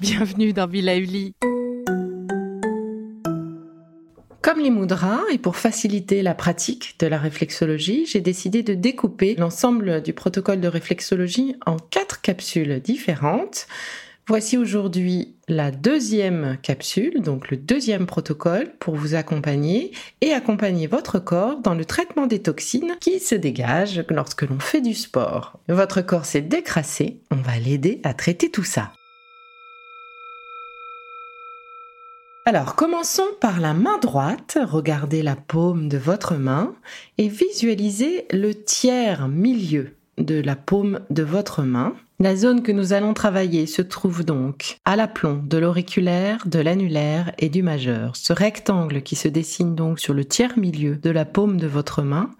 Bienvenue dans Villa. Comme les moudras, et pour faciliter la pratique de la réflexologie, j'ai décidé de découper l'ensemble du protocole de réflexologie en quatre capsules différentes. Voici aujourd'hui la deuxième capsule, donc le deuxième protocole pour vous accompagner et accompagner votre corps dans le traitement des toxines qui se dégagent lorsque l'on fait du sport. Votre corps s'est décrassé, on va l'aider à traiter tout ça. Alors, commençons par la main droite. Regardez la paume de votre main et visualisez le tiers milieu de la paume de votre main. La zone que nous allons travailler se trouve donc à l'aplomb de l'auriculaire, de l'annulaire et du majeur. Ce rectangle qui se dessine donc sur le tiers milieu de la paume de votre main,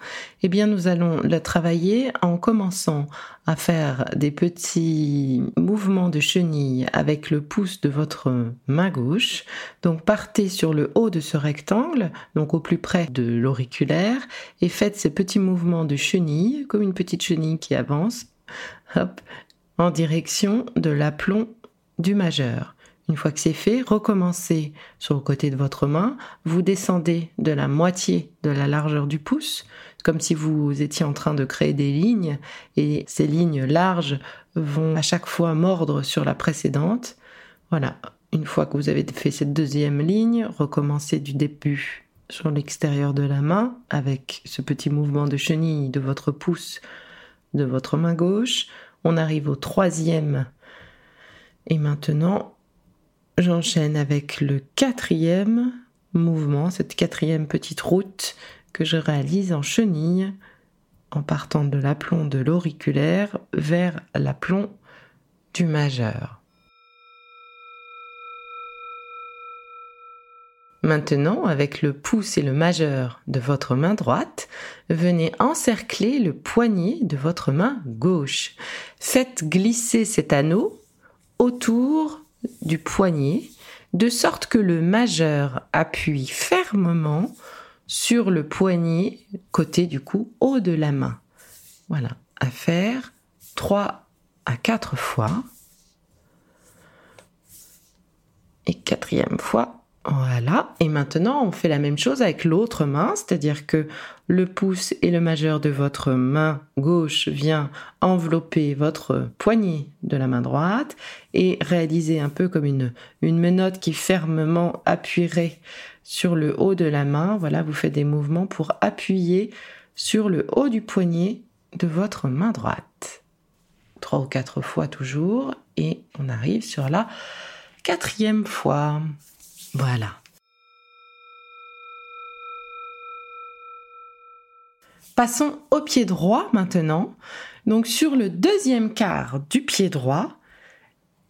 eh bien nous allons le travailler en commençant à faire des petits mouvements de chenille avec le pouce de votre main gauche. Donc partez sur le haut de ce rectangle, donc au plus près de l'auriculaire, et faites ces petits mouvements de chenille, comme une petite chenille qui avance. Hop, en direction de l'aplomb du majeur. Une fois que c'est fait, recommencez sur le côté de votre main, vous descendez de la moitié de la largeur du pouce, comme si vous étiez en train de créer des lignes, et ces lignes larges vont à chaque fois mordre sur la précédente. Voilà, une fois que vous avez fait cette deuxième ligne, recommencez du début sur l'extérieur de la main avec ce petit mouvement de chenille de votre pouce de votre main gauche. On arrive au troisième. Et maintenant, j'enchaîne avec le quatrième mouvement, cette quatrième petite route que je réalise en chenille en partant de l'aplomb de l'auriculaire vers l'aplomb du majeur. Maintenant, avec le pouce et le majeur de votre main droite, venez encercler le poignet de votre main gauche. Faites glisser cet anneau autour du poignet de sorte que le majeur appuie fermement sur le poignet côté du cou haut de la main. Voilà, à faire 3 à 4 fois. Et quatrième fois, voilà, et maintenant on fait la même chose avec l'autre main, c'est-à-dire que le pouce et le majeur de votre main gauche vient envelopper votre poignet de la main droite et réaliser un peu comme une, une menotte qui fermement appuierait sur le haut de la main. Voilà, vous faites des mouvements pour appuyer sur le haut du poignet de votre main droite. Trois ou quatre fois toujours et on arrive sur la quatrième fois. Voilà. Passons au pied droit maintenant. Donc sur le deuxième quart du pied droit,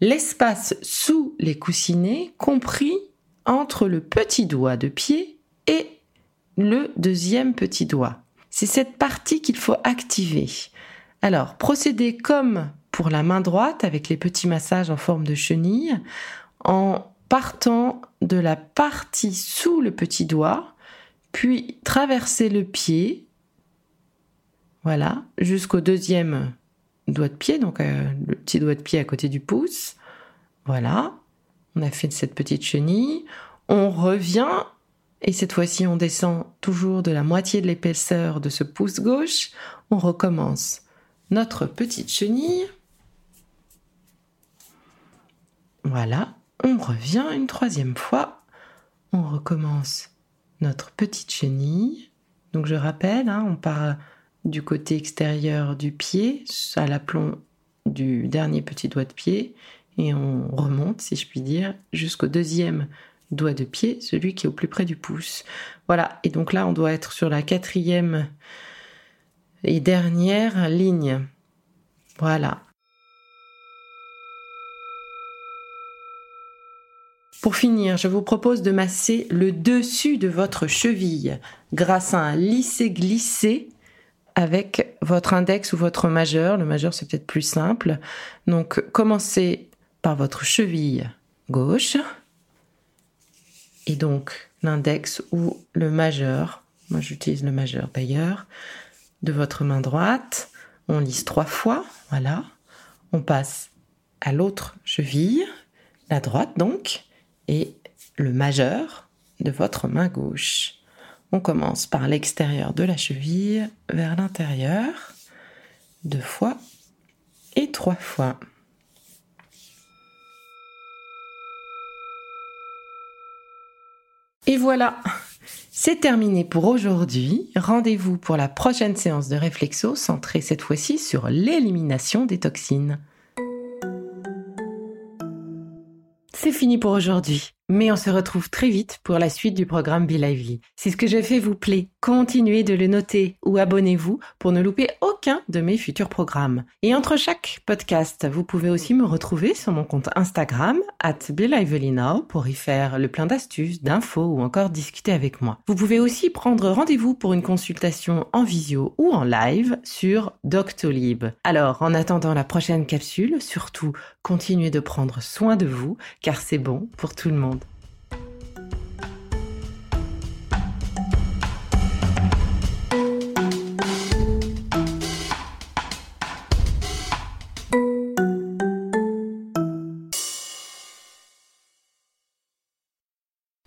l'espace sous les coussinets compris entre le petit doigt de pied et le deuxième petit doigt. C'est cette partie qu'il faut activer. Alors, procédez comme pour la main droite avec les petits massages en forme de chenille en partant de la partie sous le petit doigt, puis traverser le pied, voilà, jusqu'au deuxième doigt de pied, donc euh, le petit doigt de pied à côté du pouce. Voilà, on a fait cette petite chenille. On revient et cette fois-ci on descend toujours de la moitié de l'épaisseur de ce pouce gauche. On recommence notre petite chenille. Voilà, on revient une troisième fois. On recommence notre petite chenille. Donc je rappelle, hein, on part du côté extérieur du pied à l'aplomb du dernier petit doigt de pied et on remonte, si je puis dire, jusqu'au deuxième doigt de pied, celui qui est au plus près du pouce. Voilà, et donc là on doit être sur la quatrième et dernière ligne. Voilà. Pour finir, je vous propose de masser le dessus de votre cheville grâce à un lissé-glissé avec votre index ou votre majeur. Le majeur, c'est peut-être plus simple. Donc, commencez par votre cheville gauche et donc l'index ou le majeur. Moi, j'utilise le majeur d'ailleurs. De votre main droite, on lisse trois fois. Voilà. On passe à l'autre cheville, la droite donc et le majeur de votre main gauche. On commence par l'extérieur de la cheville vers l'intérieur, deux fois et trois fois. Et voilà, c'est terminé pour aujourd'hui. Rendez-vous pour la prochaine séance de réflexo centrée cette fois-ci sur l'élimination des toxines. C'est fini pour aujourd'hui. Mais on se retrouve très vite pour la suite du programme Be Lively. Si ce que j'ai fait vous plaît, continuez de le noter ou abonnez-vous pour ne louper aucun de mes futurs programmes. Et entre chaque podcast, vous pouvez aussi me retrouver sur mon compte Instagram, at Now, pour y faire le plein d'astuces, d'infos ou encore discuter avec moi. Vous pouvez aussi prendre rendez-vous pour une consultation en visio ou en live sur Doctolib. Alors, en attendant la prochaine capsule, surtout, continuez de prendre soin de vous, car c'est bon pour tout le monde.